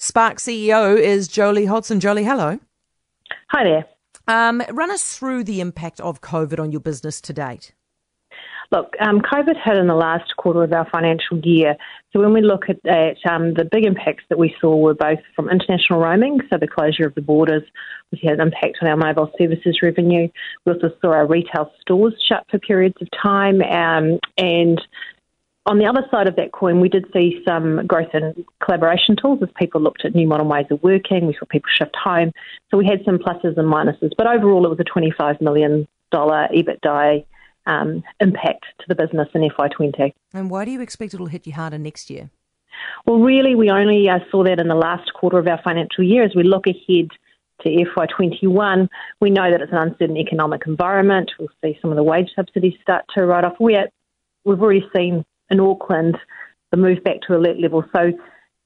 Spark CEO is Jolie Hodson. Jolie, hello. Hi there. Um, run us through the impact of COVID on your business to date. Look, um, COVID hit in the last quarter of our financial year. So when we look at, at um, the big impacts that we saw were both from international roaming, so the closure of the borders, which had an impact on our mobile services revenue. We also saw our retail stores shut for periods of time, um, and on the other side of that coin, we did see some growth in collaboration tools as people looked at new modern ways of working. We saw people shift home. So we had some pluses and minuses. But overall, it was a $25 million EBITDA um, impact to the business in FY20. And why do you expect it will hit you harder next year? Well, really, we only uh, saw that in the last quarter of our financial year. As we look ahead to FY21, we know that it's an uncertain economic environment. We'll see some of the wage subsidies start to write off. We're, we've already seen in Auckland the move back to alert level. So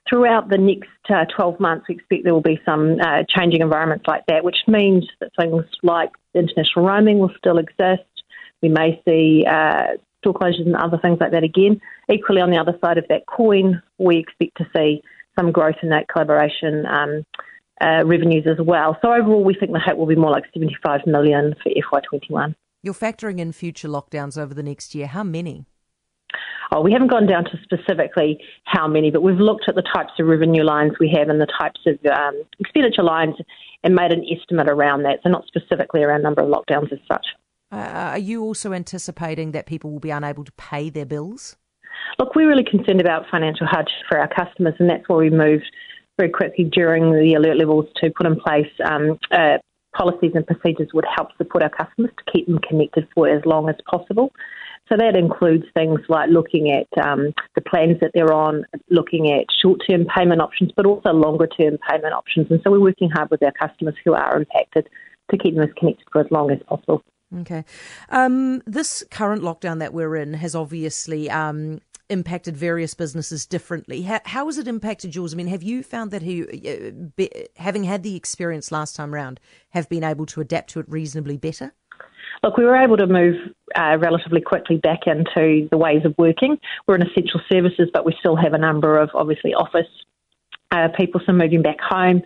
throughout the next uh, 12 months, we expect there will be some uh, changing environments like that, which means that things like international roaming will still exist. We may see uh, store closures and other things like that again. Equally, on the other side of that coin, we expect to see some growth in that collaboration um, uh, revenues as well. So overall, we think the hit will be more like 75 million for FY21. You're factoring in future lockdowns over the next year. How many? Oh, we haven't gone down to specifically how many, but we've looked at the types of revenue lines we have and the types of um, expenditure lines and made an estimate around that. So not specifically around number of lockdowns as such. Uh, are you also anticipating that people will be unable to pay their bills? Look, we're really concerned about financial hardship for our customers, and that's why we moved very quickly during the alert levels to put in place um, uh, policies and procedures that would help support our customers to keep them connected for as long as possible. So that includes things like looking at um, the plans that they're on, looking at short term payment options, but also longer term payment options. And so we're working hard with our customers who are impacted to keep them as connected for as long as possible. Okay. Um, this current lockdown that we're in has obviously um, impacted various businesses differently. How, how, has it impacted yours? I mean, have you found that who, uh, having had the experience last time round, have been able to adapt to it reasonably better? Look, we were able to move uh, relatively quickly back into the ways of working. We're in essential services, but we still have a number of obviously office uh, people, some moving back home.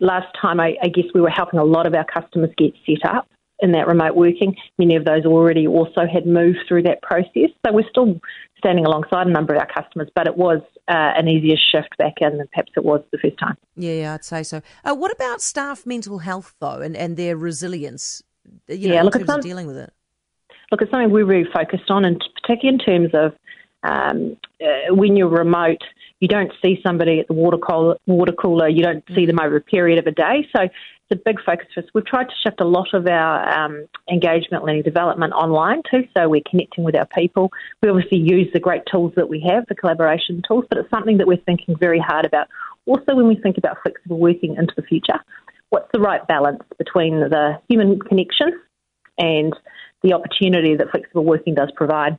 Last time, I, I guess we were helping a lot of our customers get set up in that remote working. Many of those already also had moved through that process. So we're still standing alongside a number of our customers, but it was uh, an easier shift back in than perhaps it was the first time. Yeah, yeah I'd say so. Uh, what about staff mental health, though, and, and their resilience? You know, yeah, in look, terms of dealing with it. Look, it's something we're really focused on, and particularly in terms of um, uh, when you're remote, you don't see somebody at the water cooler, water cooler, you don't see them over a period of a day. So it's a big focus for us. We've tried to shift a lot of our um, engagement, learning, development online too, so we're connecting with our people. We obviously use the great tools that we have, the collaboration tools, but it's something that we're thinking very hard about. Also, when we think about flexible working into the future, what's the right balance between the human connection and the opportunity that flexible working does provide.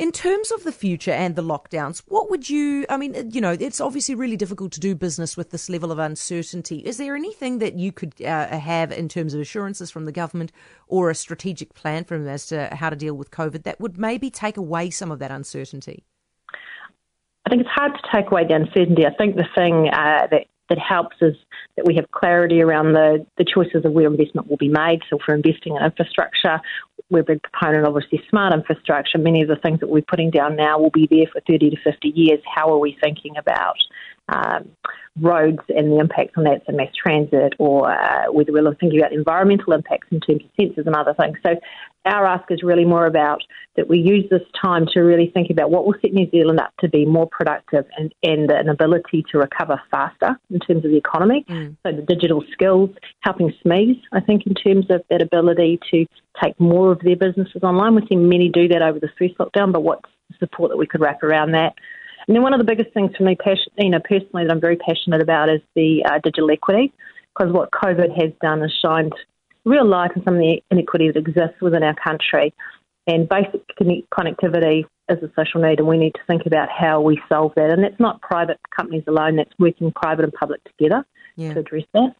In terms of the future and the lockdowns, what would you, I mean, you know, it's obviously really difficult to do business with this level of uncertainty. Is there anything that you could uh, have in terms of assurances from the government or a strategic plan from them as to how to deal with COVID that would maybe take away some of that uncertainty? I think it's hard to take away the uncertainty. I think the thing uh, that that helps is that we have clarity around the, the choices of where investment will be made. So, for investing in infrastructure, we're a big proponent, of obviously, smart infrastructure. Many of the things that we're putting down now will be there for 30 to 50 years. How are we thinking about um, roads and the impacts on that, so mass transit, or uh, whether we're thinking about environmental impacts in terms of sensors and other things. So our ask is really more about that we use this time to really think about what will set New Zealand up to be more productive and, and an ability to recover faster in terms of the economy. Mm. So the digital skills, helping SMEs, I think, in terms of that ability to take more of their businesses online. We've seen many do that over the first lockdown, but what's the support that we could wrap around that? And then one of the biggest things for me, you know, personally that I'm very passionate about is the uh, digital equity, because what COVID has done is shined real light on some of the inequity that exists within our country. And basic connectivity is a social need, and we need to think about how we solve that. And that's not private companies alone, that's working private and public together yeah. to address that.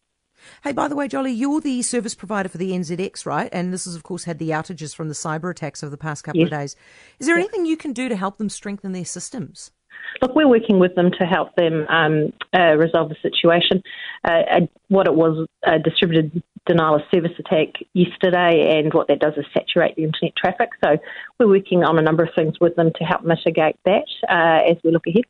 Hey, by the way, Jolie, you're the service provider for the NZX, right? And this has, of course, had the outages from the cyber attacks over the past couple yes. of days. Is there yes. anything you can do to help them strengthen their systems? Look, we're working with them to help them um, uh, resolve the situation. Uh, what it was a distributed denial of service attack yesterday, and what that does is saturate the internet traffic. So we're working on a number of things with them to help mitigate that uh, as we look ahead.